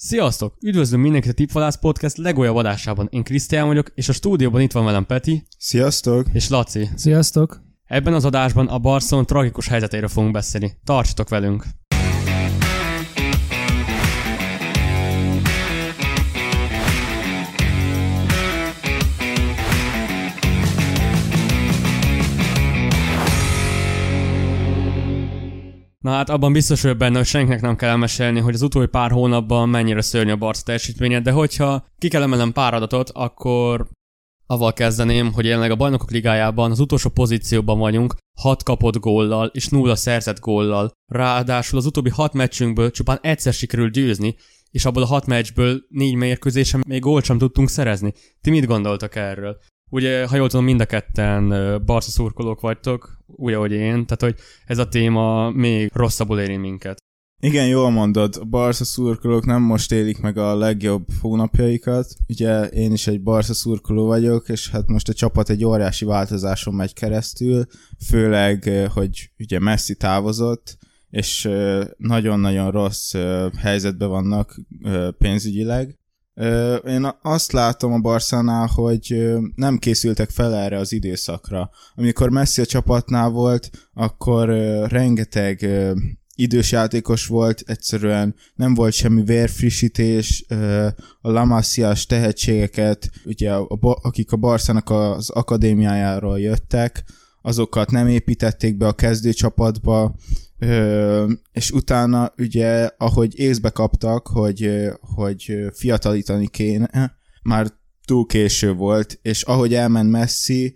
Sziasztok! Üdvözlöm mindenkit a Tipfalász Podcast legolyabb adásában. Én Krisztián vagyok, és a stúdióban itt van velem Peti Sziasztok! és Laci. Sziasztok! Ebben az adásban a Barcelona tragikus helyzetéről fogunk beszélni. Tartsatok velünk! Na hát abban biztos vagyok benne, hogy senkinek nem kell elmesélni, hogy az utóbbi pár hónapban mennyire szörnyű a Barca teljesítménye, de hogyha ki kell emelnem pár adatot, akkor avval kezdeném, hogy jelenleg a bajnokok ligájában az utolsó pozícióban vagyunk, 6 kapott góllal és 0 szerzett góllal. Ráadásul az utóbbi 6 meccsünkből csupán egyszer sikerült győzni, és abból a 6 meccsből 4 mérkőzésen még gólt sem tudtunk szerezni. Ti mit gondoltak erről? Ugye, ha jól tudom, mind a ketten Barca szurkolók vagytok, úgy, ahogy én, tehát hogy ez a téma még rosszabbul éri minket. Igen, jól mondod, a Barca szurkolók nem most élik meg a legjobb hónapjaikat. Ugye én is egy Barca szurkoló vagyok, és hát most a csapat egy óriási változáson megy keresztül, főleg, hogy ugye Messi távozott, és nagyon-nagyon rossz helyzetben vannak pénzügyileg. Én azt látom a Barszánál, hogy nem készültek fel erre az időszakra. Amikor Messi a csapatnál volt, akkor rengeteg idős játékos volt, egyszerűen nem volt semmi vérfrissítés, a Lamasias tehetségeket, ugye a, akik a Barszának az akadémiájáról jöttek, azokat nem építették be a kezdőcsapatba, és utána ugye, ahogy észbe kaptak, hogy, hogy fiatalítani kéne, már túl késő volt, és ahogy elment Messi,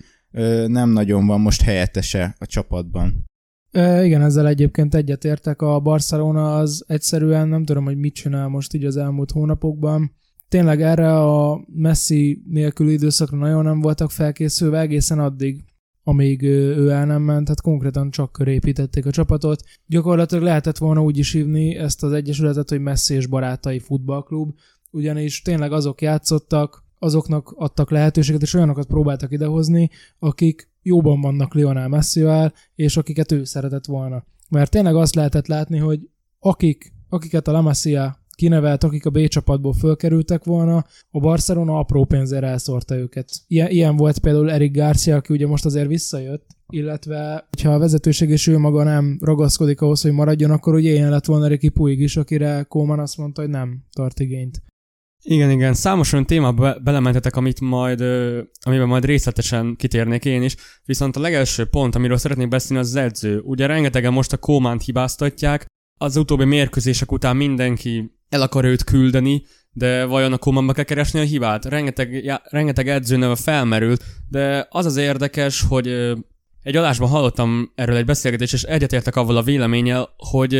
nem nagyon van most helyettese a csapatban. E, igen, ezzel egyébként egyetértek. A Barcelona az egyszerűen nem tudom, hogy mit csinál most így az elmúlt hónapokban. Tényleg erre a Messi nélküli időszakra nagyon nem voltak felkészülve egészen addig, amíg ő el nem ment, tehát konkrétan csak körépítették a csapatot. Gyakorlatilag lehetett volna úgy is hívni ezt az egyesületet, hogy Messi és barátai futballklub, ugyanis tényleg azok játszottak, azoknak adtak lehetőséget, és olyanokat próbáltak idehozni, akik jóban vannak Lionel Messivel, és akiket ő szeretett volna. Mert tényleg azt lehetett látni, hogy akik, akiket a La Masia kinevelt, akik a B csapatból fölkerültek volna, a Barcelona apró pénzért elszórta őket. Ilyen, ilyen volt például Eric Garcia, aki ugye most azért visszajött, illetve ha a vezetőség és ő maga nem ragaszkodik ahhoz, hogy maradjon, akkor ugye ilyen lett volna Ricky Puig is, akire Koeman azt mondta, hogy nem tart igényt. Igen, igen, számos olyan témába be- belementetek, amit majd, amiben majd részletesen kitérnék én is, viszont a legelső pont, amiről szeretnék beszélni, az az edző. Ugye rengetegen most a Kómánt hibáztatják, az utóbbi mérkőzések után mindenki el akar őt küldeni, de vajon a Kómánba kell keresni a hibát? Rengeteg, já, rengeteg edzőneve felmerült, de az az érdekes, hogy egy adásban hallottam erről egy beszélgetést, és egyetértek avval a véleménnyel, hogy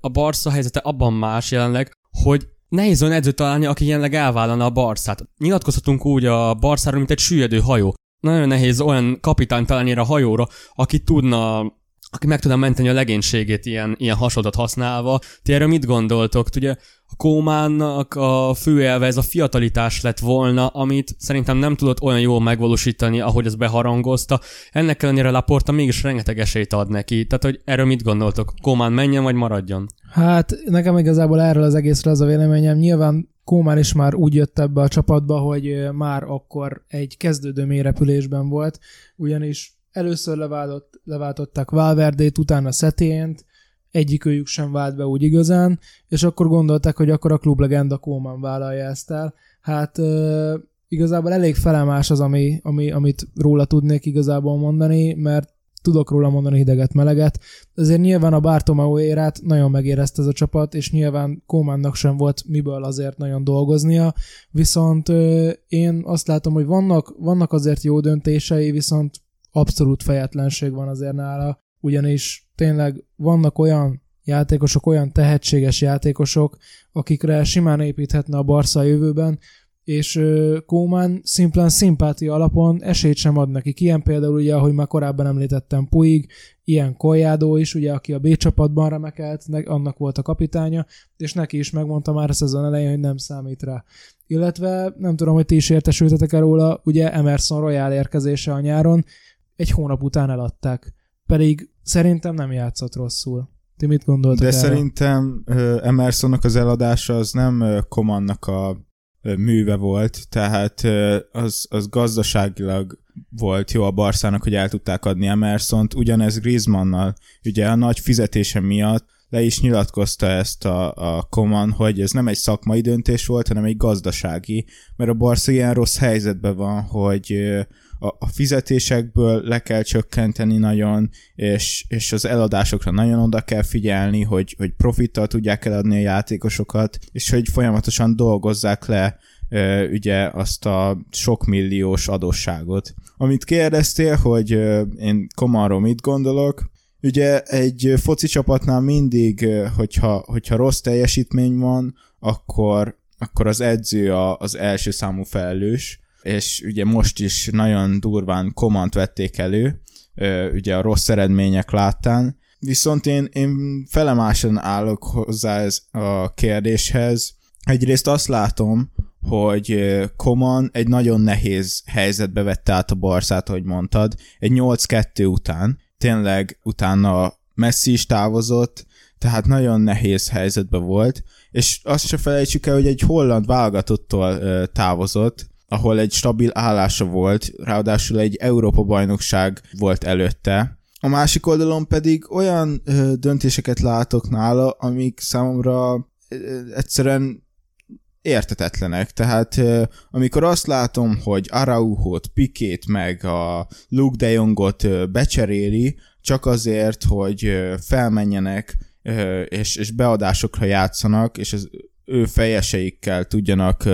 a Barca helyzete abban más jelenleg, hogy nehéz olyan edzőt találni, aki jelenleg elvállalna a Barszát. Nyilatkozhatunk úgy a Barszáról, mint egy süllyedő hajó. Nagyon nehéz olyan kapitány találni a hajóra, aki tudna aki meg tudna menteni a legénységét ilyen, ilyen hasonlót használva. Ti erről mit gondoltok? Ugye a Kómánnak a fő elve ez a fiatalitás lett volna, amit szerintem nem tudott olyan jól megvalósítani, ahogy az beharangozta. Ennek ellenére Laporta mégis rengeteg esélyt ad neki. Tehát, hogy erről mit gondoltok? Kómán menjen vagy maradjon? Hát nekem igazából erről az egészről az a véleményem. Nyilván Kómán is már úgy jött ebbe a csapatba, hogy már akkor egy kezdődő mélyrepülésben volt, ugyanis először leváltott, leváltották Valverdét, utána Szetént, egyikőjük sem vált be úgy igazán, és akkor gondolták, hogy akkor a klublegenda Kóman vállalja ezt el. Hát ö, igazából elég felemás az, ami, ami, amit róla tudnék igazából mondani, mert tudok róla mondani hideget, meleget. Azért nyilván a Bartomeu érát nagyon megérezte ez a csapat, és nyilván Kómánnak sem volt miből azért nagyon dolgoznia, viszont ö, én azt látom, hogy vannak, vannak azért jó döntései, viszont abszolút fejetlenség van azért nála, ugyanis tényleg vannak olyan játékosok, olyan tehetséges játékosok, akikre simán építhetne a Barca a jövőben, és Kóman szimplán szimpátia alapon esélyt sem ad nekik. Ilyen például ugye, ahogy már korábban említettem, Puig, ilyen Kolyádó is, ugye, aki a B csapatban remekelt, annak volt a kapitánya, és neki is megmondta már a szezon elején, hogy nem számít rá. Illetve nem tudom, hogy ti is értesültetek -e róla, ugye Emerson Royal érkezése a nyáron, egy hónap után eladták. Pedig szerintem nem játszott rosszul. Ti mit gondoltok De erre? szerintem Emersonnak az eladása az nem Komannak a műve volt, tehát az, az gazdaságilag volt jó a Barszának, hogy el tudták adni Emersont, ugyanez Griezmannnal, ugye a nagy fizetése miatt le is nyilatkozta ezt a, a Koman, hogy ez nem egy szakmai döntés volt, hanem egy gazdasági, mert a Barca ilyen rossz helyzetben van, hogy a, a fizetésekből le kell csökkenteni nagyon, és, és az eladásokra nagyon oda kell figyelni, hogy, hogy profittal tudják eladni a játékosokat, és hogy folyamatosan dolgozzák le ugye azt a sok milliós adósságot. Amit kérdeztél, hogy én Komarról mit gondolok, ugye egy foci csapatnál mindig, hogyha, hogyha rossz teljesítmény van, akkor, akkor az edző a, az első számú felelős, és ugye most is nagyon durván komant vették elő, ugye a rossz eredmények láttán, viszont én, én felemásan állok hozzá ez a kérdéshez. Egyrészt azt látom, hogy Koman egy nagyon nehéz helyzetbe vette át a Barszát, ahogy mondtad, egy 8-2 után, tényleg utána Messi is távozott, tehát nagyon nehéz helyzetben volt, és azt se felejtsük el, hogy egy holland válogatottól távozott, ahol egy stabil állása volt, ráadásul egy Európa-bajnokság volt előtte. A másik oldalon pedig olyan ö, döntéseket látok nála, amik számomra ö, egyszerűen értetetlenek. Tehát ö, amikor azt látom, hogy Arauhot, Pikét meg a Luke de Jongot ö, becseréli, csak azért, hogy ö, felmenjenek ö, és, és beadásokra játszanak, és az ő fejeseikkel tudjanak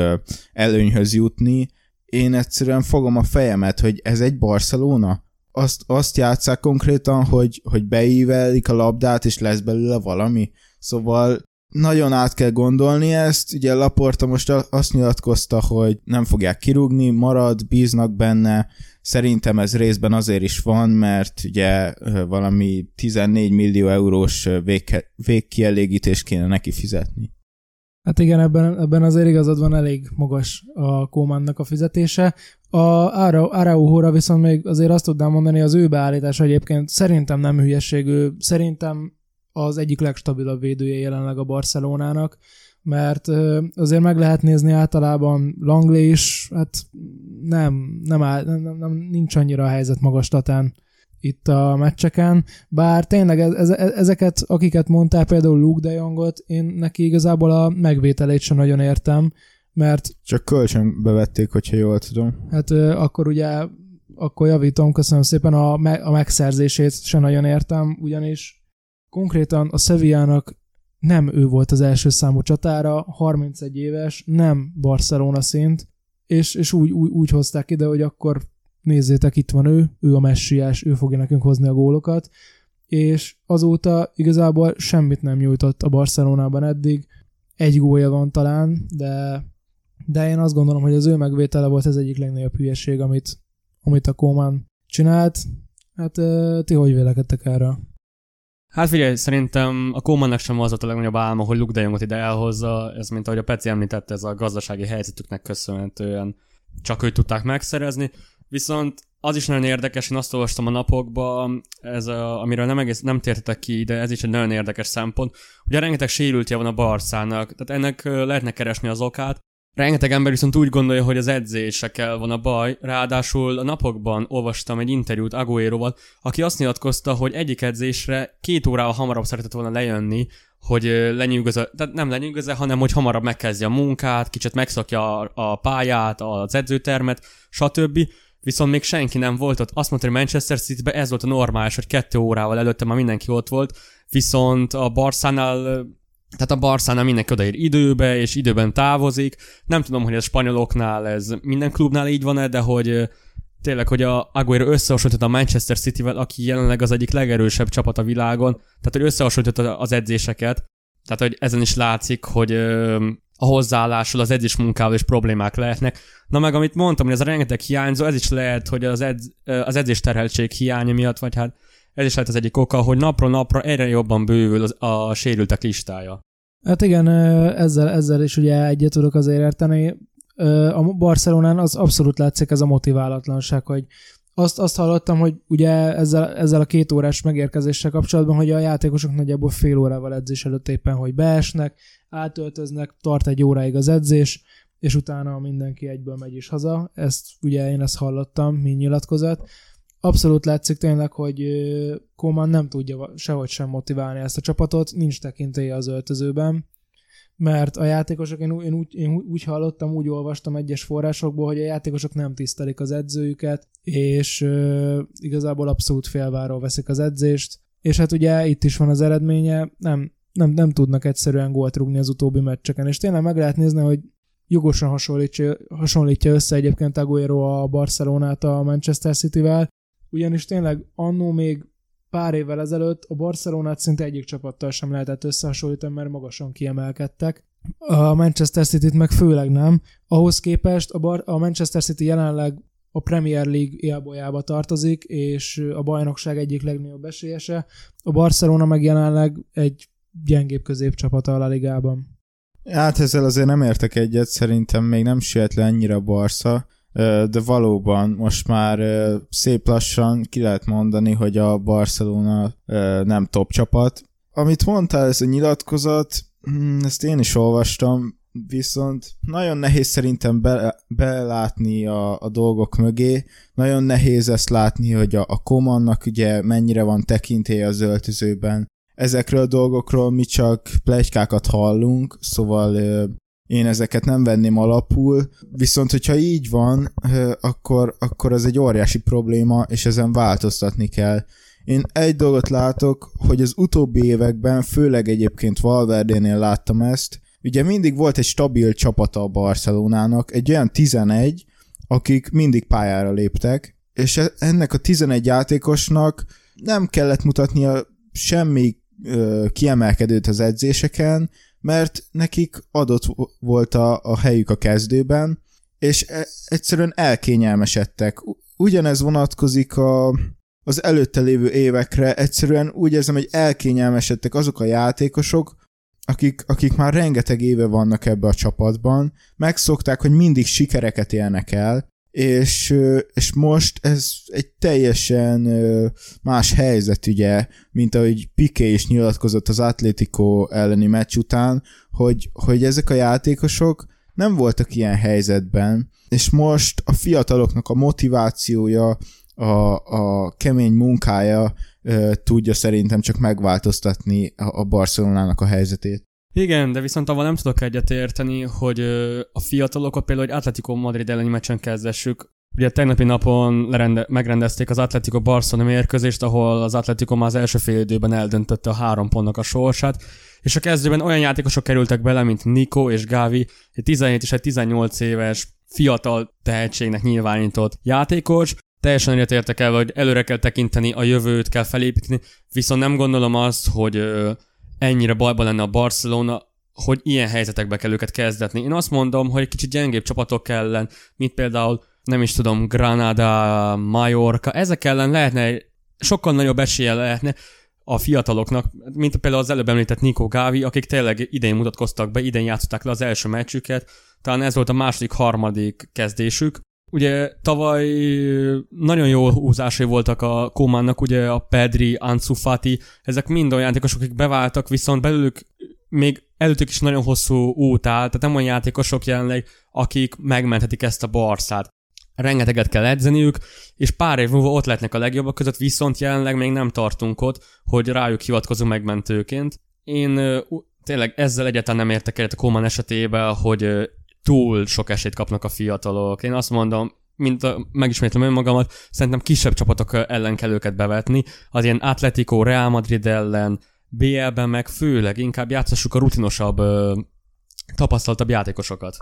előnyhöz jutni, én egyszerűen fogom a fejemet, hogy ez egy Barcelona. Azt, azt játszák konkrétan, hogy, hogy beívelik a labdát, és lesz belőle valami. Szóval nagyon át kell gondolni ezt. Ugye Laporta most azt nyilatkozta, hogy nem fogják kirúgni, marad, bíznak benne. Szerintem ez részben azért is van, mert ugye valami 14 millió eurós ö, végke, végkielégítést kéne neki fizetni. Hát igen, ebben, ebben azért igazad van, elég magas a Kómannak a fizetése. A Arauhóra viszont még azért azt tudnám mondani, az ő beállítása egyébként szerintem nem hülyeség, ő szerintem az egyik legstabilabb védője jelenleg a Barcelonának, mert azért meg lehet nézni általában Langley is, hát nem, nem, áll, nem, nem, nincs annyira a helyzet magastatán itt a meccseken, bár tényleg ez, ezeket, akiket mondtál, például Luke de Jongot, én neki igazából a megvételét sem nagyon értem, mert... Csak kölcsönbe vették, hogyha jól tudom. Hát akkor ugye, akkor javítom, köszönöm szépen, a, a megszerzését sem nagyon értem, ugyanis konkrétan a Sevillának nem ő volt az első számú csatára, 31 éves, nem Barcelona szint, és, és úgy, úgy, úgy hozták ide, hogy akkor nézzétek, itt van ő, ő a messiás, ő fogja nekünk hozni a gólokat, és azóta igazából semmit nem nyújtott a Barcelonában eddig, egy gólja van talán, de, de én azt gondolom, hogy az ő megvétele volt az egyik legnagyobb hülyeség, amit, amit a Kóman csinált. Hát ti hogy vélekedtek erről? Hát figyelj, szerintem a Kómannak sem az volt a legnagyobb álma, hogy Luke de Jongot ide elhozza, ez mint ahogy a Peci említette, ez a gazdasági helyzetüknek köszönhetően csak őt tudták megszerezni. Viszont az is nagyon érdekes, én azt olvastam a napokban, ez a, amiről nem egész nem tértetek ki, de ez is egy nagyon érdekes szempont. Ugye rengeteg sérültje van a Barszának, tehát ennek lehetne keresni az okát. Rengeteg ember viszont úgy gondolja, hogy az edzésekkel van a baj, ráadásul a napokban olvastam egy interjút Agueroval, aki azt nyilatkozta, hogy egyik edzésre két órával hamarabb szeretett volna lejönni, hogy lenyűgözze, tehát nem lenyűgözze, hanem hogy hamarabb megkezdje a munkát, kicsit megszokja a, a pályát, az edzőtermet, stb viszont még senki nem volt ott. Azt mondta, hogy Manchester city ez volt a normális, hogy kettő órával előtte már mindenki ott volt, viszont a Barszánál tehát a Barszánál mindenki odaér időbe, és időben távozik. Nem tudom, hogy a spanyoloknál ez minden klubnál így van-e, de hogy tényleg, hogy a Aguero összehasonlította a Manchester City-vel, aki jelenleg az egyik legerősebb csapat a világon, tehát hogy összehasonlította az edzéseket, tehát hogy ezen is látszik, hogy a hozzáállással, az edzés munkával is problémák lehetnek. Na meg amit mondtam, hogy ez a rengeteg hiányzó, ez is lehet, hogy az, edz, az edzés terheltség hiánya miatt, vagy hát ez is lehet az egyik oka, hogy napról napra egyre jobban bővül az, a sérültek listája. Hát igen, ezzel, ezzel is ugye egyet tudok azért érteni. A Barcelonán az abszolút látszik ez a motiválatlanság, hogy azt, azt hallottam, hogy ugye ezzel, ezzel a két órás megérkezéssel kapcsolatban, hogy a játékosok nagyjából fél órával edzés előtt éppen, hogy beesnek, átöltöznek, tart egy óráig az edzés, és utána mindenki egyből megy is haza. Ezt ugye én ezt hallottam, mint nyilatkozat. Abszolút látszik tényleg, hogy Koman nem tudja sehogy sem motiválni ezt a csapatot, nincs tekintélye az öltözőben, mert a játékosok, én, én, úgy, én úgy hallottam, úgy olvastam egyes forrásokból, hogy a játékosok nem tisztelik az edzőjüket, és ö, igazából abszolút félváról veszik az edzést, és hát ugye itt is van az eredménye, nem, nem, nem tudnak egyszerűen gólt rúgni az utóbbi meccseken, és tényleg meg lehet nézni, hogy jogosan hasonlítja, hasonlítja össze egyébként Aguero a Barcelonát a Manchester City-vel, ugyanis tényleg annó még pár évvel ezelőtt a Barcelonát szinte egyik csapattal sem lehetett összehasonlítani, mert magasan kiemelkedtek. A Manchester City-t meg főleg nem. Ahhoz képest a, Bar- a Manchester City jelenleg a Premier League élbolyába tartozik, és a bajnokság egyik legnagyobb esélyese. A Barcelona meg jelenleg egy gyengébb középcsapata a ligában. Hát ezzel azért nem értek egyet, szerintem még nem siet le ennyire a Barca, de valóban most már szép lassan ki lehet mondani, hogy a Barcelona nem top csapat. Amit mondtál, ez a nyilatkozat, hm, ezt én is olvastam, viszont nagyon nehéz szerintem be, belátni a, a dolgok mögé, nagyon nehéz ezt látni, hogy a, a Komannak ugye mennyire van tekintély az öltözőben. Ezekről a dolgokról mi csak plegykákat hallunk, szóval én ezeket nem venném alapul, viszont hogyha így van, akkor, akkor az egy óriási probléma, és ezen változtatni kell. Én egy dolgot látok, hogy az utóbbi években, főleg egyébként Valverdénél láttam ezt, ugye mindig volt egy stabil csapata a Barcelonának, egy olyan 11, akik mindig pályára léptek, és e- ennek a 11 játékosnak nem kellett mutatnia semmi ö, kiemelkedőt az edzéseken, mert nekik adott volt a, a helyük a kezdőben, és e, egyszerűen elkényelmesedtek. Ugyanez vonatkozik a, az előtte lévő évekre, egyszerűen úgy érzem, hogy elkényelmesedtek azok a játékosok, akik, akik már rengeteg éve vannak ebbe a csapatban, megszokták, hogy mindig sikereket élnek el, és, és most ez egy teljesen más helyzet, ugye, mint ahogy Piqué is nyilatkozott az Atlético elleni meccs után, hogy, hogy ezek a játékosok nem voltak ilyen helyzetben, és most a fiataloknak a motivációja, a, a kemény munkája tudja szerintem csak megváltoztatni a, a Barcelonának a helyzetét. Igen, de viszont avval nem tudok egyet érteni, hogy a fiatalokat például egy Atletico Madrid elleni meccsen kezdessük. Ugye tegnapi napon lerende- megrendezték az Atletico Barcelona mérkőzést, ahol az Atletico már az első fél időben eldöntötte a három pontnak a sorsát, és a kezdőben olyan játékosok kerültek bele, mint Nico és Gavi, egy 17 és egy 18 éves fiatal tehetségnek nyilvánított játékos, teljesen egyetértek el, hogy előre kell tekinteni, a jövőt kell felépíteni, viszont nem gondolom azt, hogy ennyire bajban lenne a Barcelona, hogy ilyen helyzetekbe kell őket kezdetni. Én azt mondom, hogy egy kicsit gyengébb csapatok ellen, mint például, nem is tudom, Granada, Mallorca, ezek ellen lehetne, sokkal nagyobb esélye lehetne a fiataloknak, mint például az előbb említett Nico Gávi, akik tényleg idén mutatkoztak be, idén játszották le az első meccsüket, talán ez volt a második, harmadik kezdésük, Ugye tavaly nagyon jó húzásai voltak a Kómánnak, ugye a Pedri, Ansu ezek mind olyan játékosok, akik beváltak, viszont belőlük még előttük is nagyon hosszú út áll, tehát nem olyan játékosok jelenleg, akik megmenthetik ezt a barszát. Rengeteget kell edzeniük, és pár év múlva ott lehetnek a legjobbak között, viszont jelenleg még nem tartunk ott, hogy rájuk hivatkozunk megmentőként. Én tényleg ezzel egyáltalán nem értek egyet a Kóman esetében, hogy túl sok esélyt kapnak a fiatalok. Én azt mondom, mint a, megismétlem önmagamat, szerintem kisebb csapatok ellen kell őket bevetni, az ilyen Atletico, Real Madrid ellen, BL-ben meg főleg inkább játszassuk a rutinosabb, tapasztaltabb játékosokat.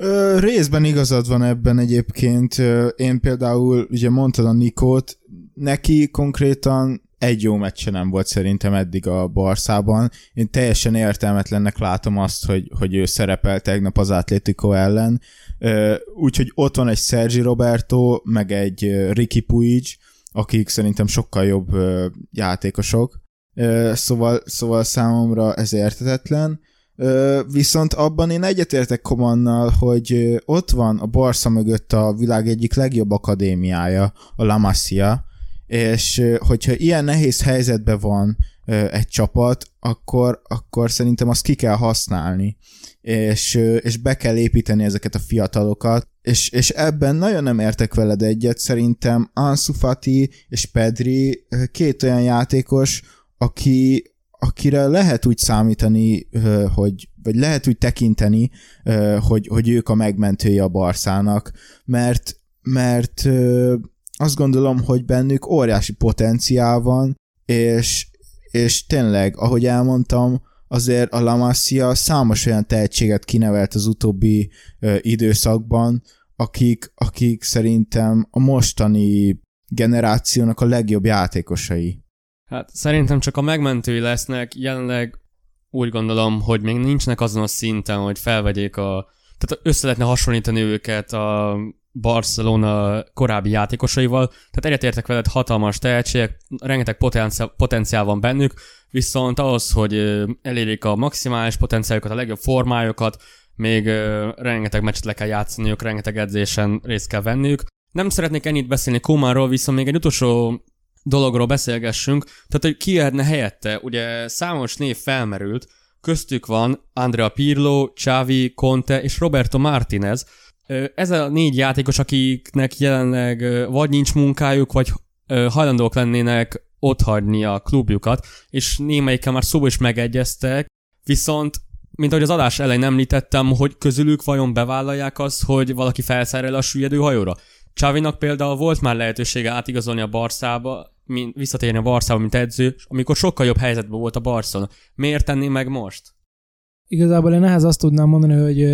Ö, részben igazad van ebben egyébként. Én például, ugye mondtad a Nikót, neki konkrétan egy jó meccse nem volt szerintem eddig a Barszában. Én teljesen értelmetlennek látom azt, hogy, hogy ő szerepel tegnap az Atlético ellen. Úgyhogy ott van egy Sergi Roberto, meg egy Ricky Puig, akik szerintem sokkal jobb játékosok. Szóval, szóval számomra ez értetetlen. Viszont abban én egyetértek Komannal, hogy ott van a Barca mögött a világ egyik legjobb akadémiája, a La Masia, és hogyha ilyen nehéz helyzetben van egy csapat, akkor, akkor szerintem azt ki kell használni, és, és be kell építeni ezeket a fiatalokat, és, és ebben nagyon nem értek veled egyet, szerintem Ansu Fati és Pedri két olyan játékos, aki, akire lehet úgy számítani, hogy, vagy lehet úgy tekinteni, hogy, hogy ők a megmentője a Barszának, mert, mert azt gondolom, hogy bennük óriási potenciál van, és, és tényleg, ahogy elmondtam, azért a La Masia számos olyan tehetséget kinevelt az utóbbi ö, időszakban, akik, akik szerintem a mostani generációnak a legjobb játékosai. Hát szerintem csak a megmentői lesznek, jelenleg úgy gondolom, hogy még nincsnek azon a szinten, hogy felvegyék a... Tehát össze lehetne hasonlítani őket a Barcelona korábbi játékosaival, tehát egyetértek veled, hatalmas tehetségek, rengeteg potenciál, potenciál van bennük, viszont ahhoz, hogy elérjék a maximális potenciálukat, a legjobb formájukat, még rengeteg meccset le kell játszaniuk, rengeteg edzésen részt kell venniük. Nem szeretnék ennyit beszélni Komáról, viszont még egy utolsó dologról beszélgessünk, tehát hogy ki lehetne helyette, ugye számos név felmerült, köztük van Andrea Pirlo, Xavi, Conte és Roberto Martinez, ez a négy játékos, akiknek jelenleg vagy nincs munkájuk, vagy hajlandók lennének otthagyni a klubjukat, és némelyikkel már szóba is megegyeztek, viszont mint ahogy az adás elején említettem, hogy közülük vajon bevállalják azt, hogy valaki felszerel a süllyedő hajóra. Csávinak például volt már lehetősége átigazolni a Barszába, mint, visszatérni a Barszába, mint edző, amikor sokkal jobb helyzetben volt a Barcelona. Miért tenné meg most? Igazából én ehhez azt tudnám mondani, hogy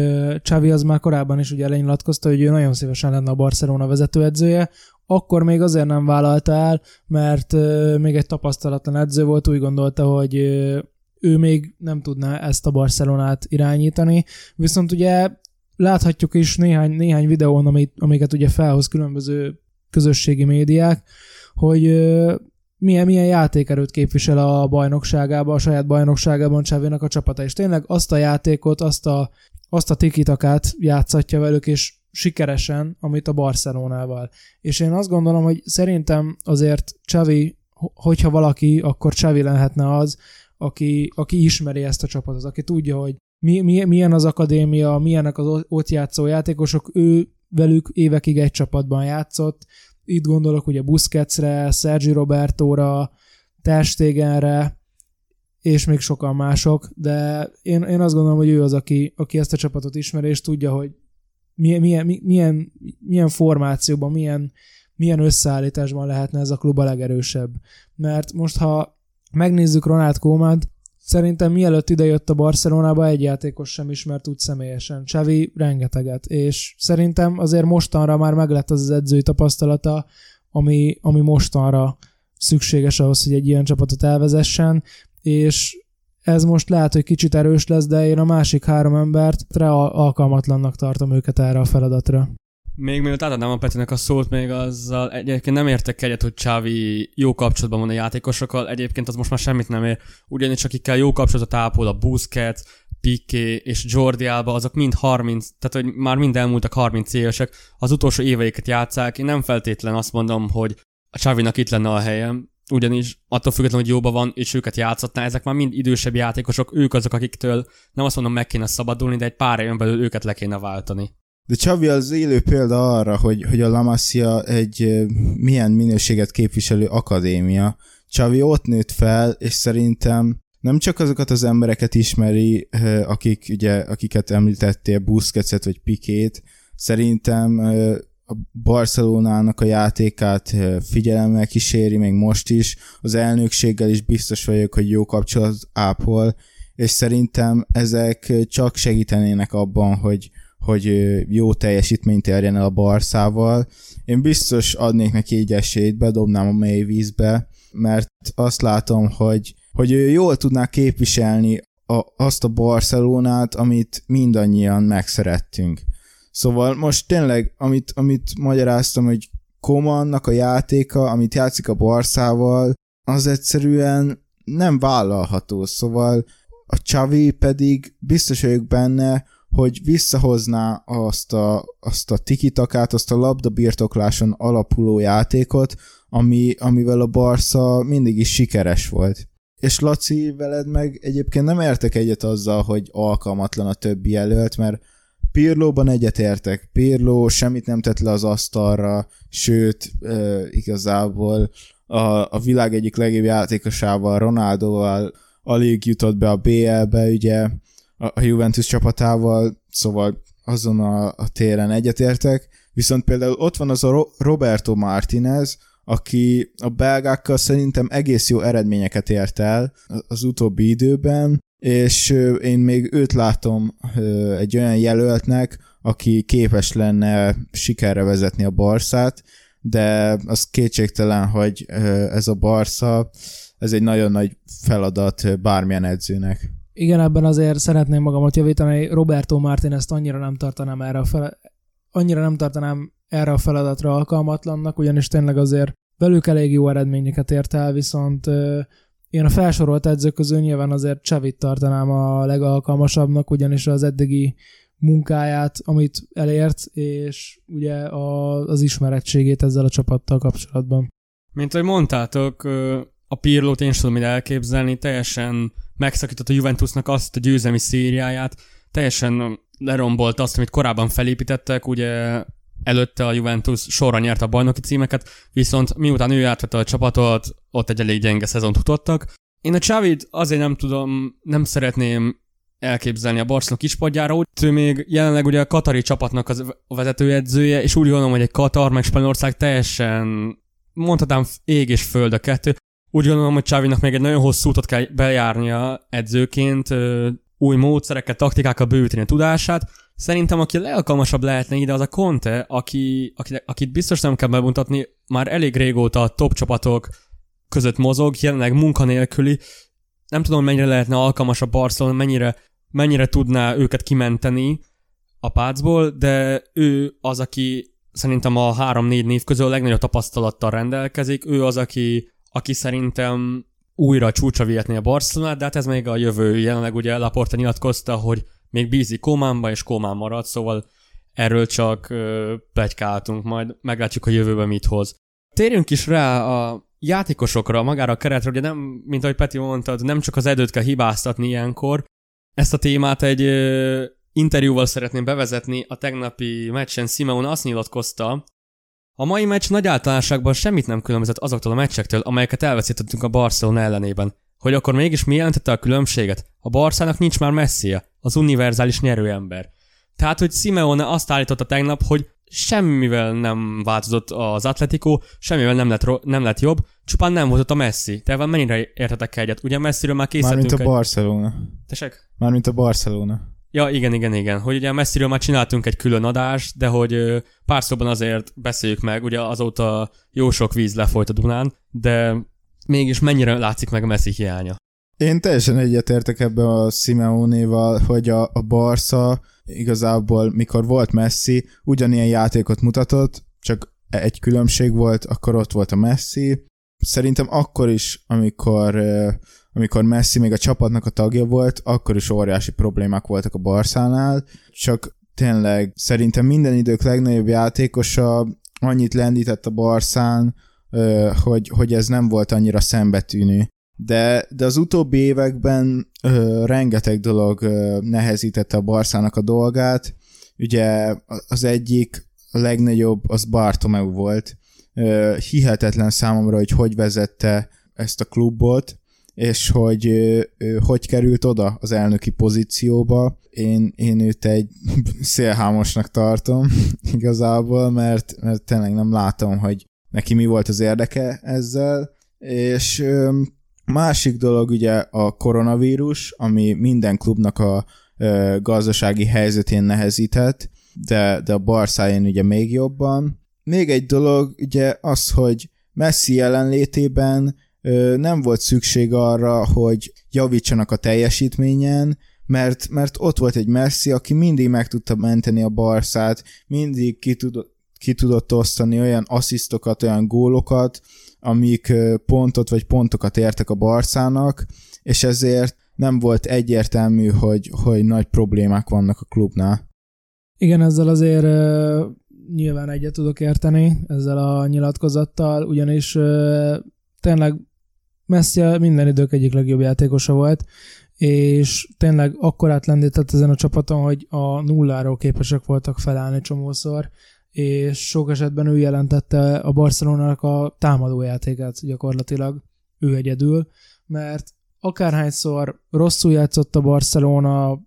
Xavi az már korábban is ugye elnyilatkozta, hogy ő nagyon szívesen lenne a Barcelona vezetőedzője, akkor még azért nem vállalta el, mert még egy tapasztalatlan edző volt, úgy gondolta, hogy ő még nem tudná ezt a Barcelonát irányítani, viszont ugye láthatjuk is néhány, néhány videón, amit, amiket ugye felhoz különböző közösségi médiák, hogy milyen, milyen játékerőt képvisel a bajnokságában, a saját bajnokságában Csávénak a csapata, és tényleg azt a játékot, azt a, azt a tikitakát játszatja velük, és sikeresen, amit a Barcelonával. És én azt gondolom, hogy szerintem azért Csavi, hogyha valaki, akkor Csavi lehetne az, aki, aki ismeri ezt a csapatot, aki tudja, hogy mi, mi, milyen az akadémia, milyenek az ott játszó játékosok, ő velük évekig egy csapatban játszott, itt gondolok ugye Busquetsre, Sergi Robertóra, Terstegenre, és még sokan mások, de én, én azt gondolom, hogy ő az, aki, aki ezt a csapatot ismeri, és tudja, hogy milyen, milyen, milyen, milyen formációban, milyen, milyen összeállításban lehetne ez a klub a legerősebb. Mert most, ha megnézzük Ronald Koeman-t, Szerintem mielőtt idejött a Barcelonába, egy játékos sem ismert úgy személyesen. Xavi rengeteget, és szerintem azért mostanra már meglett az az edzői tapasztalata, ami, ami mostanra szükséges ahhoz, hogy egy ilyen csapatot elvezessen, és ez most lehet, hogy kicsit erős lesz, de én a másik három embert alkalmatlannak tartom őket erre a feladatra. Még mielőtt átadnám a Petinek a szót, még azzal egyébként nem értek egyet, hogy Csávi jó kapcsolatban van a játékosokkal, egyébként az most már semmit nem ér, ugyanis akikkel jó kapcsolatot ápol a Busquets, Piqué és Jordi Alba, azok mind 30, tehát hogy már mind elmúltak 30 évesek, az utolsó éveiket játszák, én nem feltétlen azt mondom, hogy a Csávinak itt lenne a helyem, ugyanis attól függetlenül, hogy jóban van, és őket játszatná, ezek már mind idősebb játékosok, ők azok, akiktől nem azt mondom meg kéne szabadulni, de egy pár éven belül őket le kéne váltani. De Csavi az élő példa arra, hogy, hogy a Lamasia egy milyen minőséget képviselő akadémia. Csavi ott nőtt fel, és szerintem nem csak azokat az embereket ismeri, akik, ugye, akiket említettél, Busquetset vagy Pikét, szerintem a Barcelonának a játékát figyelemmel kíséri, még most is, az elnökséggel is biztos vagyok, hogy jó kapcsolat ápol, és szerintem ezek csak segítenének abban, hogy, hogy jó teljesítményt érjen el a Barszával. Én biztos adnék neki egy esélyt, bedobnám a mély vízbe, mert azt látom, hogy, hogy ő jól tudná képviselni a, azt a Barcelonát, amit mindannyian megszerettünk. Szóval most tényleg, amit, amit magyaráztam, hogy Komannak a játéka, amit játszik a Barszával, az egyszerűen nem vállalható, szóval a Csavi pedig biztos vagyok benne, hogy visszahozná azt a, azt a tikitakát, azt a labdabirtokláson alapuló játékot, ami, amivel a Barca mindig is sikeres volt. És Laci, veled meg egyébként nem értek egyet azzal, hogy alkalmatlan a többi jelölt, mert Pirlóban egyetértek. Pirló semmit nem tett le az asztalra, sőt, e, igazából a, a világ egyik legjobb játékosával, Ronaldoval alig jutott be a BL-be, ugye a, Juventus csapatával, szóval azon a, a téren egyetértek. Viszont például ott van az a Roberto Martinez, aki a belgákkal szerintem egész jó eredményeket ért el az utóbbi időben, és én még őt látom egy olyan jelöltnek, aki képes lenne sikerre vezetni a Barszát, de az kétségtelen, hogy ez a Barsza, ez egy nagyon nagy feladat bármilyen edzőnek. Igen, ebben azért szeretném magamat javítani, Roberto Martin ezt annyira nem tartanám erre a fel, annyira nem tartanám erre a feladatra alkalmatlannak, ugyanis tényleg azért velük elég jó eredményeket ért el, viszont én a felsorolt edzők közül nyilván azért Csavit tartanám a legalkalmasabbnak, ugyanis az eddigi munkáját, amit elért, és ugye a, az ismerettségét ezzel a csapattal kapcsolatban. Mint ahogy mondtátok, a Pirlót én sem tudom elképzelni, teljesen megszakított a Juventusnak azt a győzelmi szériáját, teljesen lerombolt azt, amit korábban felépítettek, ugye előtte a Juventus sorra nyert a bajnoki címeket, viszont miután ő átvette a csapatot, ott egy elég gyenge szezont futottak. Én a Csávid azért nem tudom, nem szeretném elképzelni a Barcelona kispadjára, úgy ő még jelenleg ugye a Katari csapatnak az a vezetőedzője, és úgy gondolom, hogy egy Katar meg Spanyolország teljesen mondhatnám ég és föld a kettő. Úgy gondolom, hogy Csávinak még egy nagyon hosszú utat kell bejárnia edzőként, új módszerekkel, taktikákkal bővíteni a tudását, Szerintem, aki legalkalmasabb lehetne ide, az a Conte, aki, aki, akit biztos nem kell bemutatni, már elég régóta a top csapatok között mozog, jelenleg munkanélküli. Nem tudom, mennyire lehetne alkalmas a Barcelona, mennyire, mennyire tudná őket kimenteni a pácból, de ő az, aki szerintem a három-négy név közül a legnagyobb tapasztalattal rendelkezik. Ő az, aki, aki szerintem újra csúcsa vihetné a Barcelonát, de hát ez még a jövő. Jelenleg ugye Laporta nyilatkozta, hogy még bízik Kómánba, és Kómán marad, szóval erről csak ö, plegykáltunk, majd meglátjuk a jövőben mit hoz. Térjünk is rá a játékosokra, magára a keretre, ugye nem, mint ahogy Peti mondtad, nem csak az edőt kell hibáztatni ilyenkor. Ezt a témát egy interjúval szeretném bevezetni. A tegnapi meccsen Simeone azt nyilatkozta, a mai meccs nagy általánosságban semmit nem különbözött azoktól a meccsektől, amelyeket elveszítettünk a Barcelona ellenében. Hogy akkor mégis mi jelentette a különbséget? A Barszának nincs már messzia, az univerzális nyerőember. Tehát, hogy Simeone azt állította tegnap, hogy semmivel nem változott az Atletico, semmivel nem lett, nem lett jobb, csupán nem volt ott a Messi. Te van mennyire értetek egyet? Ugye Messiről már készítettünk Mármint a Barcelona. Egy... Tesek? Mármint a Barcelona. Ja, igen, igen, igen. Hogy ugye a Messiről már csináltunk egy külön adást, de hogy pár szóban azért beszéljük meg, ugye azóta jó sok víz lefolyt a Dunán, de mégis mennyire látszik meg a Messi hiánya? Én teljesen egyetértek ebbe a Simeone-val, hogy a, a Barca igazából, mikor volt Messi, ugyanilyen játékot mutatott, csak egy különbség volt, akkor ott volt a Messi. Szerintem akkor is, amikor, amikor Messi még a csapatnak a tagja volt, akkor is óriási problémák voltak a Barszánál, csak tényleg szerintem minden idők legnagyobb játékosa annyit lendített a Barszán, hogy, hogy ez nem volt annyira szembetűnő. De, de az utóbbi években ö, rengeteg dolog ö, nehezítette a Barszának a dolgát. Ugye az egyik, a legnagyobb az Bartomeu volt. Ö, hihetetlen számomra, hogy hogy vezette ezt a klubot, és hogy ö, ö, hogy került oda az elnöki pozícióba. Én, én őt egy szélhámosnak tartom igazából, mert, mert tényleg nem látom, hogy neki mi volt az érdeke ezzel, és ö, másik dolog ugye a koronavírus, ami minden klubnak a ö, gazdasági helyzetén nehezített, de, de a Barszáján ugye még jobban. Még egy dolog ugye az, hogy Messi jelenlétében nem volt szükség arra, hogy javítsanak a teljesítményen, mert, mert ott volt egy Messi, aki mindig meg tudta menteni a Barszát, mindig ki tudott, ki tudott osztani olyan asszisztokat, olyan gólokat, amik pontot vagy pontokat értek a Barszának, és ezért nem volt egyértelmű, hogy, hogy nagy problémák vannak a klubnál. Igen, ezzel azért nyilván egyet tudok érteni, ezzel a nyilatkozattal, ugyanis tényleg Messi minden idők egyik legjobb játékosa volt, és tényleg akkor átlendített ezen a csapaton, hogy a nulláról képesek voltak felállni csomószor, és sok esetben ő jelentette a Barcelonának a támadójátékát gyakorlatilag, ő egyedül, mert akárhányszor rosszul játszott a Barcelona,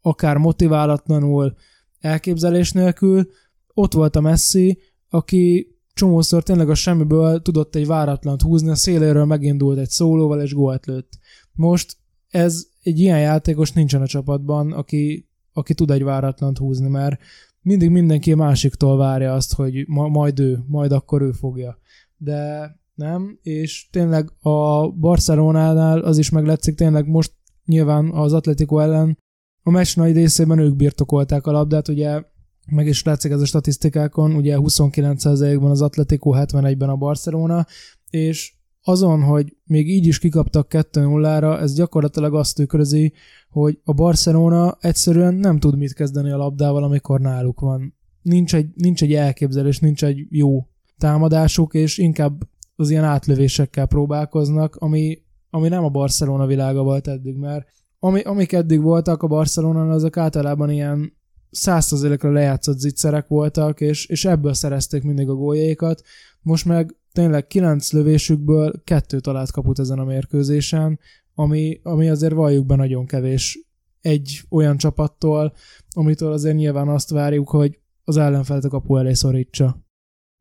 akár motiválatlanul, elképzelés nélkül, ott volt a Messi, aki csomószor tényleg a semmiből tudott egy váratlant húzni, a széléről megindult egy szólóval, és gólt lőtt. Most ez egy ilyen játékos nincsen a csapatban, aki, aki tud egy váratlant húzni, mert mindig mindenki másiktól várja azt, hogy ma, majd ő, majd akkor ő fogja. De nem, és tényleg a Barcelonánál az is meglátszik, tényleg most nyilván az Atletico ellen a meccs nagy részében ők birtokolták a labdát, ugye meg is látszik ez a statisztikákon, ugye 29%-ban az Atletico, 71-ben a Barcelona, és azon, hogy még így is kikaptak 2-0-ra, ez gyakorlatilag azt tükrözi, hogy a Barcelona egyszerűen nem tud mit kezdeni a labdával, amikor náluk van. Nincs egy, nincs egy elképzelés, nincs egy jó támadásuk, és inkább az ilyen átlövésekkel próbálkoznak, ami, ami nem a Barcelona világa volt eddig, mert ami, amik eddig voltak a Barcelonán, azok általában ilyen százszerzelékre lejátszott zicserek voltak, és, és ebből szerezték mindig a góljaikat. Most meg tényleg kilenc lövésükből kettő talált kaput ezen a mérkőzésen, ami, ami azért valljuk be nagyon kevés egy olyan csapattól, amitől azért nyilván azt várjuk, hogy az ellenfelet a kapu elé szorítsa.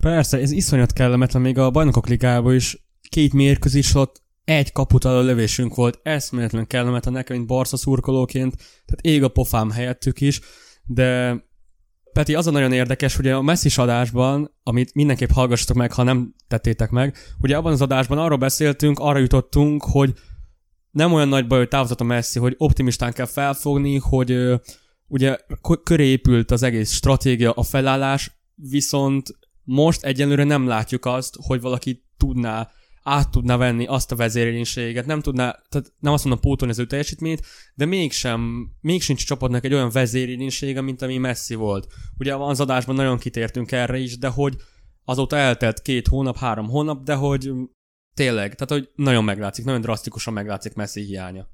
Persze, ez iszonyat kellemetlen, még a bajnokok ligában is két mérkőzés ott egy kaput a lövésünk volt, eszméletlen kellemetlen nekem, mint Barca szurkolóként, tehát ég a pofám helyettük is, de Peti, az a nagyon érdekes, hogy a messzis adásban, amit mindenképp hallgassatok meg, ha nem tettétek meg, ugye abban az adásban arról beszéltünk, arra jutottunk, hogy nem olyan nagy baj, hogy távozott a Messi, hogy optimistán kell felfogni, hogy ö, ugye köré épült az egész stratégia, a felállás, viszont most egyenlőre nem látjuk azt, hogy valaki tudná át tudná venni azt a vezérénységet, nem tudná, tehát nem azt mondom pótolni az ő teljesítményt, de mégsem, még sincs csapatnak egy olyan vezérénysége, mint ami Messi volt. Ugye az adásban nagyon kitértünk erre is, de hogy azóta eltelt két hónap, három hónap, de hogy tényleg, tehát hogy nagyon meglátszik, nagyon drasztikusan meglátszik Messi hiánya.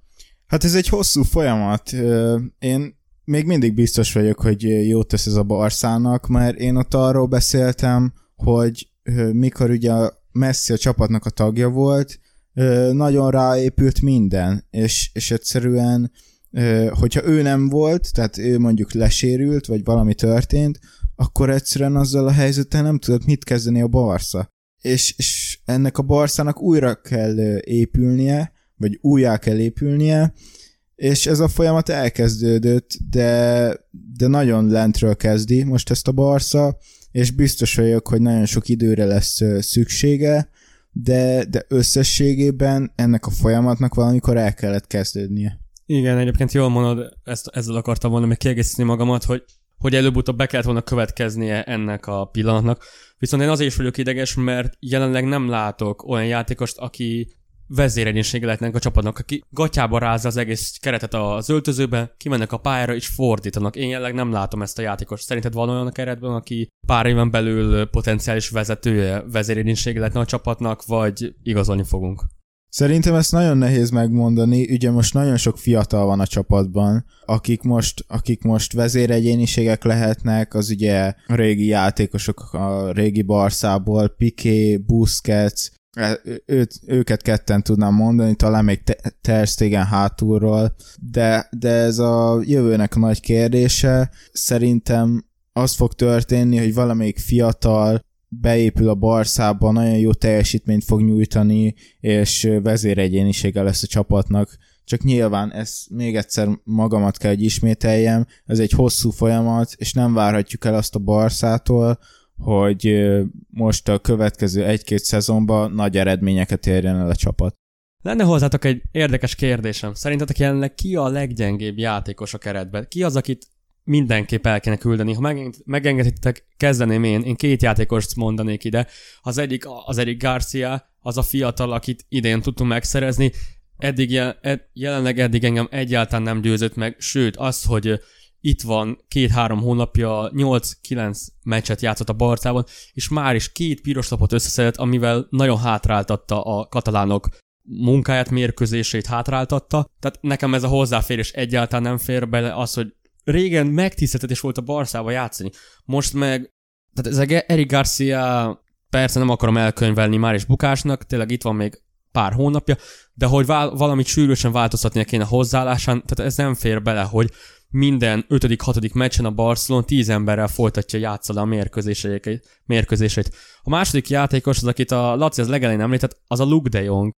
Hát ez egy hosszú folyamat. Én még mindig biztos vagyok, hogy jót tesz ez a Barszának, mert én ott arról beszéltem, hogy mikor ugye Messi a csapatnak a tagja volt, nagyon ráépült minden, és, és egyszerűen, hogyha ő nem volt, tehát ő mondjuk lesérült, vagy valami történt, akkor egyszerűen azzal a helyzettel nem tudott mit kezdeni a Barca. És, és ennek a Barszának újra kell épülnie, vagy újjá kell épülnie, és ez a folyamat elkezdődött, de, de nagyon lentről kezdi most ezt a Barca, és biztos vagyok, hogy nagyon sok időre lesz szüksége, de, de összességében ennek a folyamatnak valamikor el kellett kezdődnie. Igen, egyébként jól mondod, ezt, ezzel akartam volna még kiegészíteni magamat, hogy, hogy előbb-utóbb be kellett volna következnie ennek a pillanatnak. Viszont én azért is vagyok ideges, mert jelenleg nem látok olyan játékost, aki vezéregyénsége lehetnek a csapatnak, aki gatyába rázza az egész keretet az öltözőbe, kimennek a pályára és fordítanak. Én jelenleg nem látom ezt a játékos. Szerinted van olyan a keretben, aki pár éven belül potenciális vezetője, vezéregyénsége lehetne a csapatnak, vagy igazolni fogunk? Szerintem ezt nagyon nehéz megmondani, ugye most nagyon sok fiatal van a csapatban, akik most, akik most vezéregyéniségek lehetnek, az ugye régi játékosok a régi Barszából, Piqué, Busquets, őt, őket ketten tudnám mondani, talán még Ter Stegen hátulról, de, de ez a jövőnek nagy kérdése. Szerintem az fog történni, hogy valamelyik fiatal beépül a Barszába, nagyon jó teljesítményt fog nyújtani, és vezéregyénisége lesz a csapatnak. Csak nyilván ez még egyszer magamat kell, hogy ismételjem, ez egy hosszú folyamat, és nem várhatjuk el azt a Barszától, hogy most a következő egy-két szezonban nagy eredményeket érjen el a csapat. Lenne hozzátok egy érdekes kérdésem. Szerintetek jelenleg ki a leggyengébb játékos a keretben? Ki az, akit mindenképp el kéne küldeni? Ha megengeditek, kezdeném én. Én két játékost mondanék ide. Az egyik, az egyik Garcia, az a fiatal, akit idén tudtunk megszerezni. eddig, ed, jelenleg eddig engem egyáltalán nem győzött meg, sőt, az, hogy itt van két-három hónapja 8-9 meccset játszott a Barcában, és már is két piros lapot összeszedett, amivel nagyon hátráltatta a katalánok munkáját, mérkőzését hátráltatta. Tehát nekem ez a hozzáférés egyáltalán nem fér bele az, hogy régen megtiszteltetés volt a Barszába játszani. Most meg, tehát ez Eric Garcia persze nem akarom elkönyvelni már is bukásnak, tényleg itt van még pár hónapja, de hogy val- valamit sűrűsen változtatnia kéne hozzáállásán, tehát ez nem fér bele, hogy minden 5.-6. meccsen a Barcelona 10 emberrel folytatja játszani a mérkőzéseit, mérkőzéseit. A második játékos, az akit a Laci az legelején említett, az a Luke de Jong.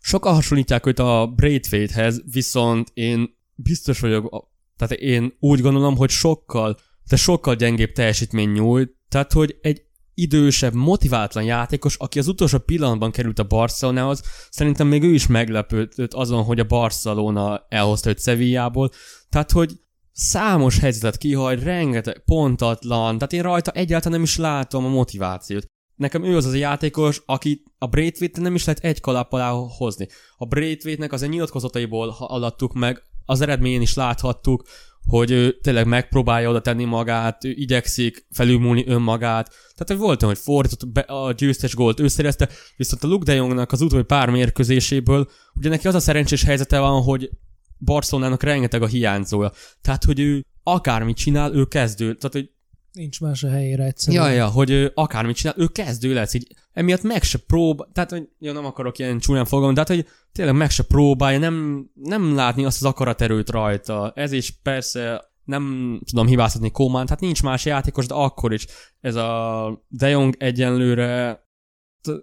Sokan hasonlítják őt a Braithwaite-hez, viszont én biztos vagyok, tehát én úgy gondolom, hogy sokkal, de sokkal gyengébb teljesítmény nyújt, tehát hogy egy idősebb, motiváltlan játékos, aki az utolsó pillanatban került a Barcelonához, szerintem még ő is meglepődött azon, hogy a Barcelona elhozta őt Sevillából, tehát hogy számos helyzetet kihagy, rengeteg pontatlan, tehát én rajta egyáltalán nem is látom a motivációt. Nekem ő az az a játékos, aki a braithwaite nem is lehet egy kalap alá hozni. A Braithwaite-nek az nyilatkozataiból alattuk meg, az eredményén is láthattuk, hogy ő tényleg megpróbálja oda tenni magát, ő igyekszik felülmúlni önmagát. Tehát, hogy volt hogy fordított be a győztes gólt ő szerezte, viszont a Luke de Jongnak az utóbbi pár mérkőzéséből, ugye neki az a szerencsés helyzete van, hogy Barcelonának rengeteg a hiányzója. Tehát, hogy ő akármit csinál, ő kezdő. Tehát, hogy Nincs más a helyére egyszerűen. Ja, ja, hogy ő akármit csinál, ő kezdő lesz, így emiatt meg se prób, tehát, hogy jó, nem akarok ilyen csúnyán fogalmazni, de hát, hogy tényleg meg se próbálja, nem, nem látni azt az akaraterőt rajta. Ez is persze nem tudom hibáztatni Kómán, tehát nincs más játékos, de akkor is ez a De Jong egyenlőre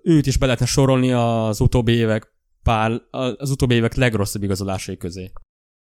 őt is be lehetne sorolni az utóbbi évek pár, az utóbbi évek legrosszabb igazolásai közé.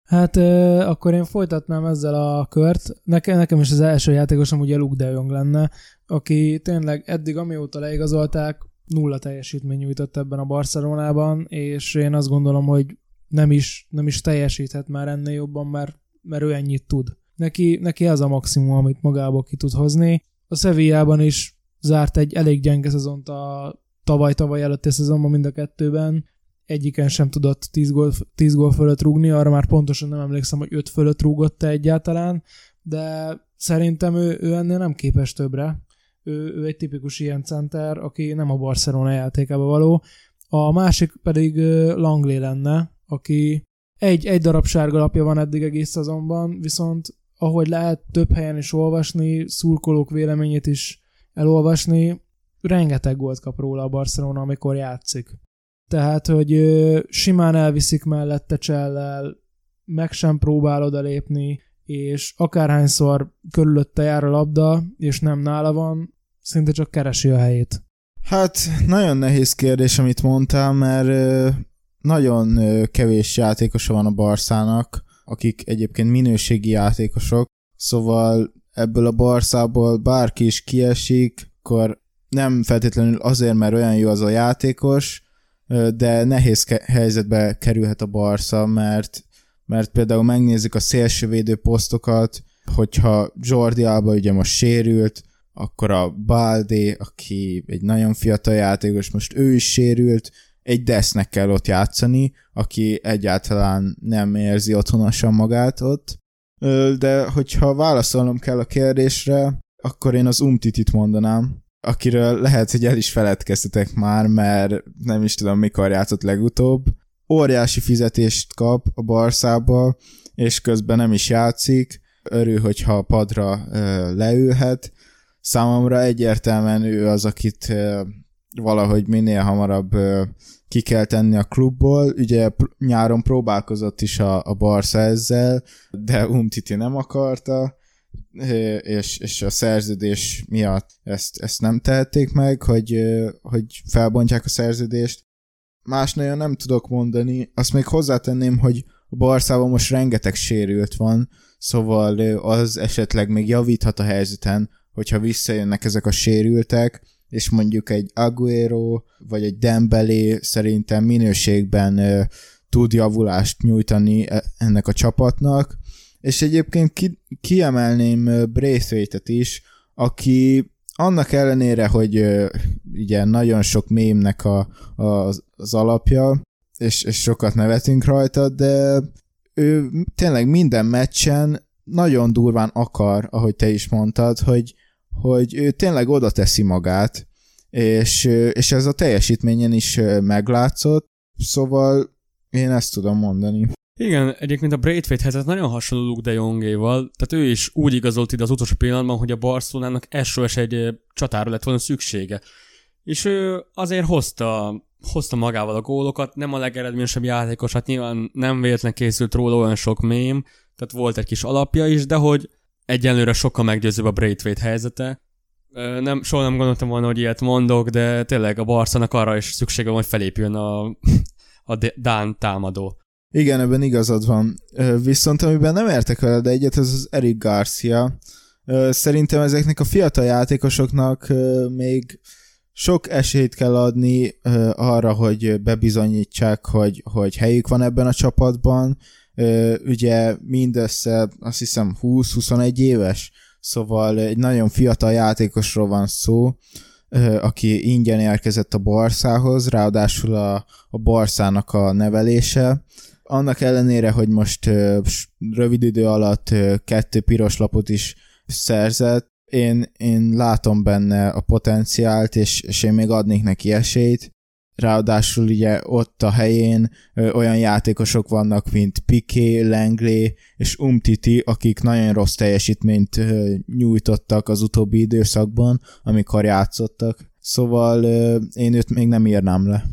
Hát euh, akkor én folytatnám ezzel a kört. Nekem, nekem is az első játékosom ugye Luke de Jong lenne, aki tényleg eddig amióta leigazolták, nulla teljesítmény nyújtott ebben a Barcelonában, és én azt gondolom, hogy nem is, nem is teljesíthet már ennél jobban, mert, mert ő ennyit tud. Neki, neki ez a maximum, amit magából ki tud hozni. A Sevillában is zárt egy elég gyenge szezont a tavaly-tavaly előtti szezonban mind a kettőben, egyiken sem tudott 10 gól, 10 gól fölött rúgni, arra már pontosan nem emlékszem, hogy 5 fölött rúgott -e egyáltalán, de szerintem ő, ő ennél nem képes többre. Ő, ő egy tipikus ilyen center, aki nem a Barcelona játékába való. A másik pedig Langley lenne, aki egy, egy darab sárga lapja van eddig egész szezonban, viszont ahogy lehet több helyen is olvasni, szurkolók véleményét is elolvasni, rengeteg gólt kap róla a Barcelona, amikor játszik. Tehát, hogy simán elviszik mellette csellel, meg sem próbál odalépni, és akárhányszor körülötte jár a labda, és nem nála van, szinte csak keresi a helyét. Hát, nagyon nehéz kérdés, amit mondtál, mert nagyon kevés játékosa van a Barszának, akik egyébként minőségi játékosok, szóval ebből a Barszából bárki is kiesik, akkor nem feltétlenül azért, mert olyan jó az a játékos, de nehéz helyzetbe kerülhet a Barca, mert, mert például megnézik a szélsővédő posztokat, hogyha Jordi Alba ugye most sérült, akkor a Balde, aki egy nagyon fiatal játékos, most ő is sérült, egy Desznek kell ott játszani, aki egyáltalán nem érzi otthonosan magát ott. De hogyha válaszolnom kell a kérdésre, akkor én az Umtitit mondanám, akiről lehet, hogy el is feledkeztetek már, mert nem is tudom, mikor játszott legutóbb. Óriási fizetést kap a Barszába, és közben nem is játszik. Örül, hogyha a padra leülhet. Számomra egyértelműen ő az, akit valahogy minél hamarabb ki kell tenni a klubból. Ugye nyáron próbálkozott is a, a Barca ezzel, de Umtiti nem akarta és, és a szerződés miatt ezt, ezt nem tehették meg, hogy, hogy felbontják a szerződést. Más nagyon nem tudok mondani. Azt még hozzátenném, hogy a Barszában most rengeteg sérült van, szóval az esetleg még javíthat a helyzeten, hogyha visszajönnek ezek a sérültek, és mondjuk egy Aguero vagy egy Dembélé szerintem minőségben tud javulást nyújtani e, ennek a csapatnak, és egyébként ki, kiemelném Braithwaite-et is, aki annak ellenére, hogy ugye nagyon sok mémnek a, a, az alapja, és, és sokat nevetünk rajta, de ő tényleg minden meccsen nagyon durván akar, ahogy te is mondtad, hogy, hogy ő tényleg oda teszi magát, és, és ez a teljesítményen is meglátszott, szóval én ezt tudom mondani. Igen, egyébként a Braithwaite helyzet nagyon hasonló Luke de Jongéval, tehát ő is úgy igazolt ide az utolsó pillanatban, hogy a Barcelonának SOS egy csatára lett volna szüksége. És ő azért hozta, hozta magával a gólokat, nem a legeredményesebb játékos, hát nyilván nem véletlen készült róla olyan sok mém, tehát volt egy kis alapja is, de hogy egyenlőre sokkal meggyőzőbb a Braithwaite helyzete. Nem, soha nem gondoltam volna, hogy ilyet mondok, de tényleg a Barszának arra is szüksége van, hogy felépjön a, a Dán támadó. Igen, ebben igazad van. Viszont amiben nem értek veled egyet, ez az Eric Garcia. Szerintem ezeknek a fiatal játékosoknak még sok esélyt kell adni arra, hogy bebizonyítsák, hogy, hogy helyük van ebben a csapatban. Ugye mindössze azt hiszem 20-21 éves, szóval egy nagyon fiatal játékosról van szó, aki ingyen érkezett a Barszához, ráadásul a, a Barszának a nevelése, annak ellenére, hogy most rövid idő alatt kettő piros lapot is szerzett, én, én látom benne a potenciált, és, és én még adnék neki esélyt. Ráadásul ugye ott a helyén olyan játékosok vannak, mint Piqué, Langley és Umtiti, akik nagyon rossz teljesítményt nyújtottak az utóbbi időszakban, amikor játszottak. Szóval én őt még nem írnám le.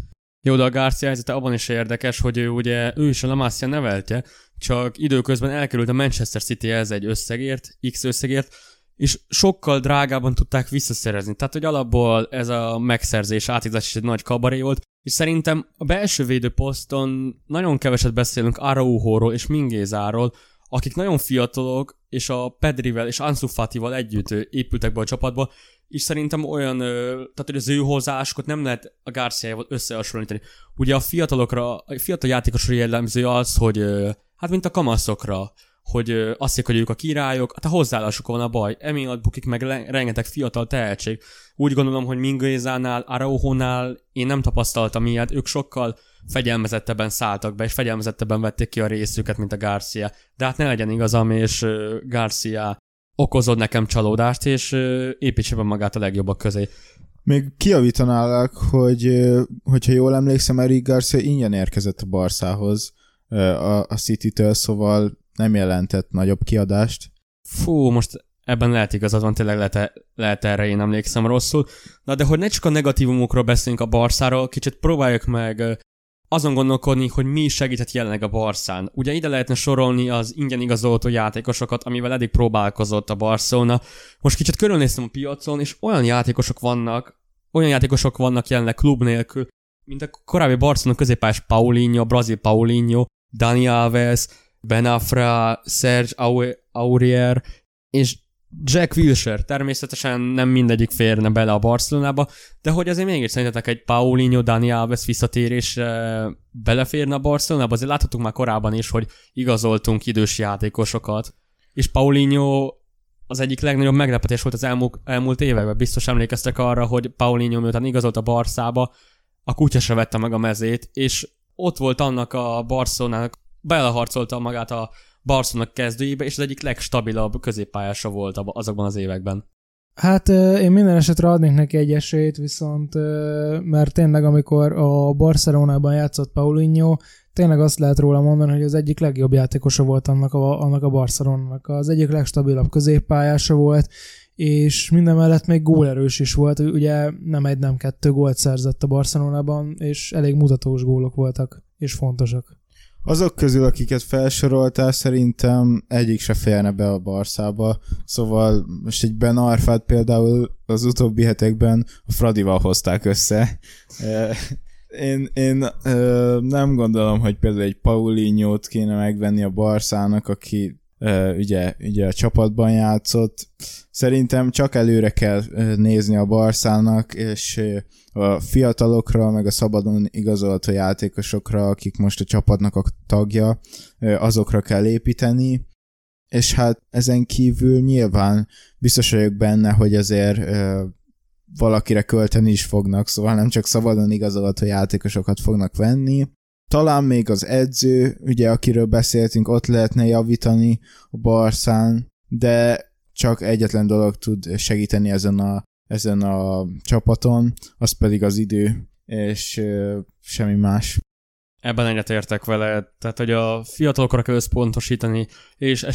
Jó, de a Garcia helyzete abban is érdekes, hogy ő ugye, ő is a Lamasia neveltje, csak időközben elkerült a Manchester City ez egy összegért, X összegért, és sokkal drágában tudták visszaszerezni. Tehát, hogy alapból ez a megszerzés, átizás is egy nagy kabaré volt, és szerintem a belső védőposzton nagyon keveset beszélünk Araujóról és Mingézáról, akik nagyon fiatalok, és a Pedrivel és Ansu Fatival együtt épültek be a csapatba, és szerintem olyan, tehát hogy az ő hozzáállásokat nem lehet a Garciával összehasonlítani. Ugye a fiatalokra, a fiatal játékosra jellemző az, hogy hát mint a kamaszokra, hogy azt mondják, hogy ők a királyok, hát a hozzáállásuk van a baj, emiatt bukik meg rengeteg fiatal tehetség. Úgy gondolom, hogy Mingézánál, Araujónál én nem tapasztaltam ilyet, ők sokkal fegyelmezettebben szálltak be, és fegyelmezettebben vették ki a részüket, mint a Garcia. De hát ne legyen igazam, és Garcia okozod nekem csalódást, és építse be magát a legjobbak közé. Még kiavítanálak, hogy hogyha jól emlékszem, Eric Garcia ingyen érkezett a Barszához a, a City-től, szóval nem jelentett nagyobb kiadást. Fú, most ebben lehet igazad van, tényleg lehet, lehet erre, én emlékszem rosszul. Na de hogy ne csak a negatívumokról beszéljünk a Barszáról, kicsit próbáljuk meg azon gondolkodni, hogy mi segített jelenleg a Barszán. Ugye ide lehetne sorolni az ingyen igazoltó játékosokat, amivel eddig próbálkozott a Barcelona. Most kicsit körülnéztem a piacon, és olyan játékosok vannak, olyan játékosok vannak jelenleg klub nélkül, mint a korábbi Barcelona középpályás Paulinho, brazil Paulinho, Dani Alves, Benafra, Serge Aurier, és Jack Wilshere. Természetesen nem mindegyik férne bele a Barcelonába, de hogy azért mégis szerintetek egy Paulinho, Dani Alves visszatérés beleférne a Barcelonába, azért láthatunk már korábban is, hogy igazoltunk idős játékosokat, és Paulinho az egyik legnagyobb meglepetés volt az elmúlt, elmúlt években. Biztos emlékeztek arra, hogy Paulinho miután igazolt a Barszába, a kutya se vette meg a mezét, és ott volt annak a Barcelonának, beleharcolta magát a Barcelona kezdőjébe, és az egyik legstabilabb középpályása volt azokban az években. Hát én minden esetre adnék neki egy esélyt, viszont mert tényleg amikor a Barcelonában játszott Paulinho, tényleg azt lehet róla mondani, hogy az egyik legjobb játékosa volt annak a, annak a Barcelonának. Az egyik legstabilabb középpályása volt, és minden mellett még gólerős is volt, ugye nem egy, nem kettő gólt szerzett a Barcelonában, és elég mutatós gólok voltak, és fontosak. Azok közül, akiket felsoroltál, szerintem egyik se férne be a Barszába, szóval most egy Ben Arfát például az utóbbi hetekben a Fradival hozták össze. Én, én nem gondolom, hogy például egy Paulinho-t kéne megvenni a Barszának, aki ugye, ugye a csapatban játszott. Szerintem csak előre kell nézni a Barszának, és a fiatalokra, meg a szabadon igazolható játékosokra, akik most a csapatnak a tagja, azokra kell építeni, és hát ezen kívül nyilván biztos vagyok benne, hogy azért valakire költeni is fognak, szóval nem csak szabadon igazolható játékosokat fognak venni, talán még az edző, ugye akiről beszéltünk, ott lehetne javítani a Barszán, de csak egyetlen dolog tud segíteni ezen a, ezen a csapaton, az pedig az idő, és ö, semmi más. Ebben egyetértek vele, tehát hogy a fiatalokra kell összpontosítani, és,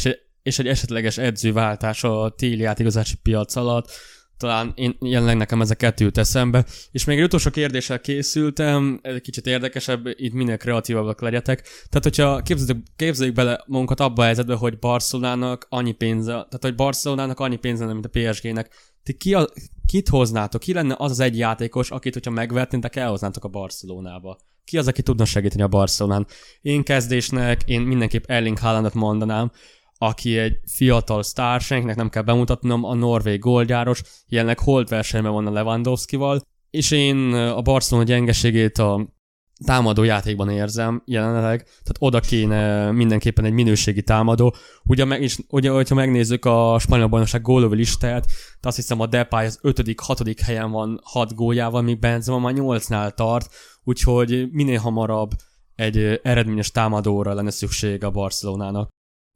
és egy esetleges edzőváltás a téli átigazási piac alatt, talán én jelenleg nekem ez a kettő jut eszembe. És még egy utolsó kérdéssel készültem, ez egy kicsit érdekesebb, itt minél kreatívabbak legyetek. Tehát, hogyha képzeljük, képzeljük bele magunkat abba a helyzetbe, hogy Barcelonának annyi pénze, tehát hogy Barcelonának annyi pénze, mint a PSG-nek. Ti ki a, kit hoznátok? Ki lenne az az egy játékos, akit, hogyha megvernétek, elhoznátok a Barcelonába? Ki az, aki tudna segíteni a Barcelonán? Én kezdésnek, én mindenképp Erling Haalandot mondanám, aki egy fiatal sztár, senkinek nem kell bemutatnom, a norvég goldjáros, jelenleg holt versenyben van a Lewandowskival, és én a Barcelona gyengeségét a támadó játékban érzem jelenleg, tehát oda kéne mindenképpen egy minőségi támadó. Ugye, meg is, ugye hogyha megnézzük a spanyol bajnokság gólövő listáját, azt hiszem a Depay az 5.-6. helyen van 6 góljával, míg Benzema már 8-nál tart, úgyhogy minél hamarabb egy eredményes támadóra lenne szükség a Barcelonának.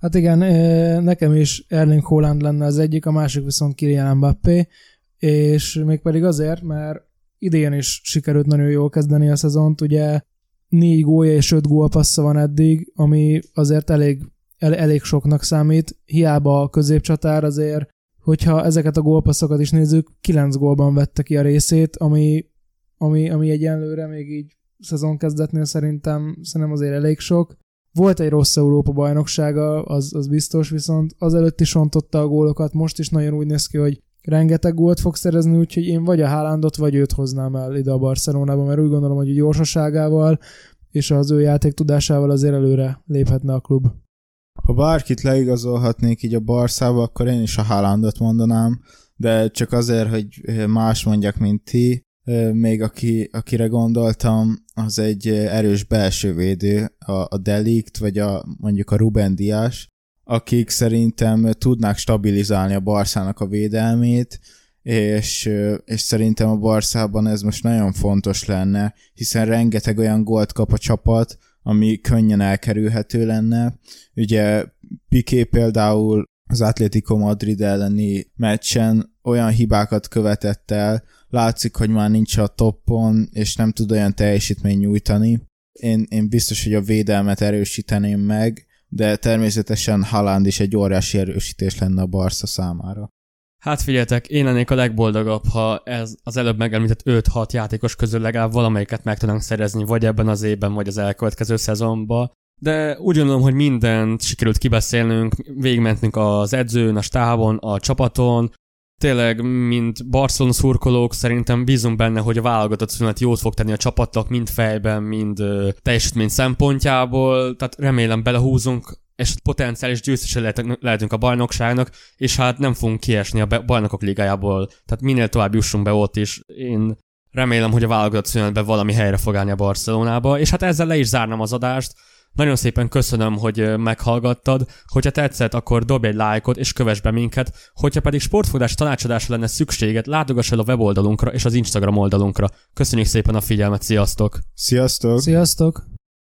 Hát igen, nekem is Erling Haaland lenne az egyik, a másik viszont Kylian Mbappé, és mégpedig azért, mert idén is sikerült nagyon jól kezdeni a szezont, ugye négy gólya és öt gólpassza van eddig, ami azért elég, el, elég soknak számít, hiába a középcsatár azért, hogyha ezeket a gólpasszokat is nézzük, kilenc gólban vette ki a részét, ami, ami, ami egyenlőre még így szezon kezdetnél szerintem, szerintem azért elég sok. Volt egy rossz Európa bajnoksága, az, az biztos, viszont azelőtt is ontotta a gólokat, most is nagyon úgy néz ki, hogy rengeteg gólt fog szerezni, úgyhogy én vagy a Haalandot, vagy őt hoznám el ide a Barcelonába, mert úgy gondolom, hogy a gyorsaságával és az ő játék tudásával azért előre léphetne a klub. Ha bárkit leigazolhatnék így a Barszába, akkor én is a Haalandot mondanám, de csak azért, hogy más mondjak, mint ti, még aki, akire gondoltam, az egy erős belső védő, a, a Delikt, vagy a, mondjuk a Ruben Dias, akik szerintem tudnák stabilizálni a Barszának a védelmét, és, és szerintem a Barszában ez most nagyon fontos lenne, hiszen rengeteg olyan gólt kap a csapat, ami könnyen elkerülhető lenne. Ugye Piqué például az Atlético Madrid elleni meccsen olyan hibákat követett el, látszik, hogy már nincs a toppon, és nem tud olyan teljesítmény nyújtani. Én, én biztos, hogy a védelmet erősíteném meg, de természetesen Haaland is egy óriási erősítés lenne a Barca számára. Hát figyeljetek, én lennék a legboldogabb, ha ez az előbb megemlített 5-6 játékos közül legalább valamelyiket meg tudnánk szerezni, vagy ebben az évben, vagy az elkövetkező szezonban. De úgy gondolom, hogy mindent sikerült kibeszélnünk, végigmentünk az edzőn, a stábon, a csapaton, tényleg, mint Barcelona szurkolók, szerintem bízunk benne, hogy a válogatott szünet jót fog tenni a csapatnak, mind fejben, mind ö, teljesítmény szempontjából, tehát remélem belehúzunk, és potenciális győztese lehet, lehetünk a bajnokságnak, és hát nem fogunk kiesni a bajnokok ligájából, tehát minél tovább jussunk be ott is. Én remélem, hogy a válogatott szünetben valami helyre fog állni a Barcelonába, és hát ezzel le is zárnám az adást. Nagyon szépen köszönöm, hogy meghallgattad. Hogyha tetszett, akkor dobj egy lájkot és kövess be minket. Hogyha pedig sportfogás tanácsadásra lenne szükséged, látogass el a weboldalunkra és az Instagram oldalunkra. Köszönjük szépen a figyelmet, sziasztok! Sziasztok! Sziasztok!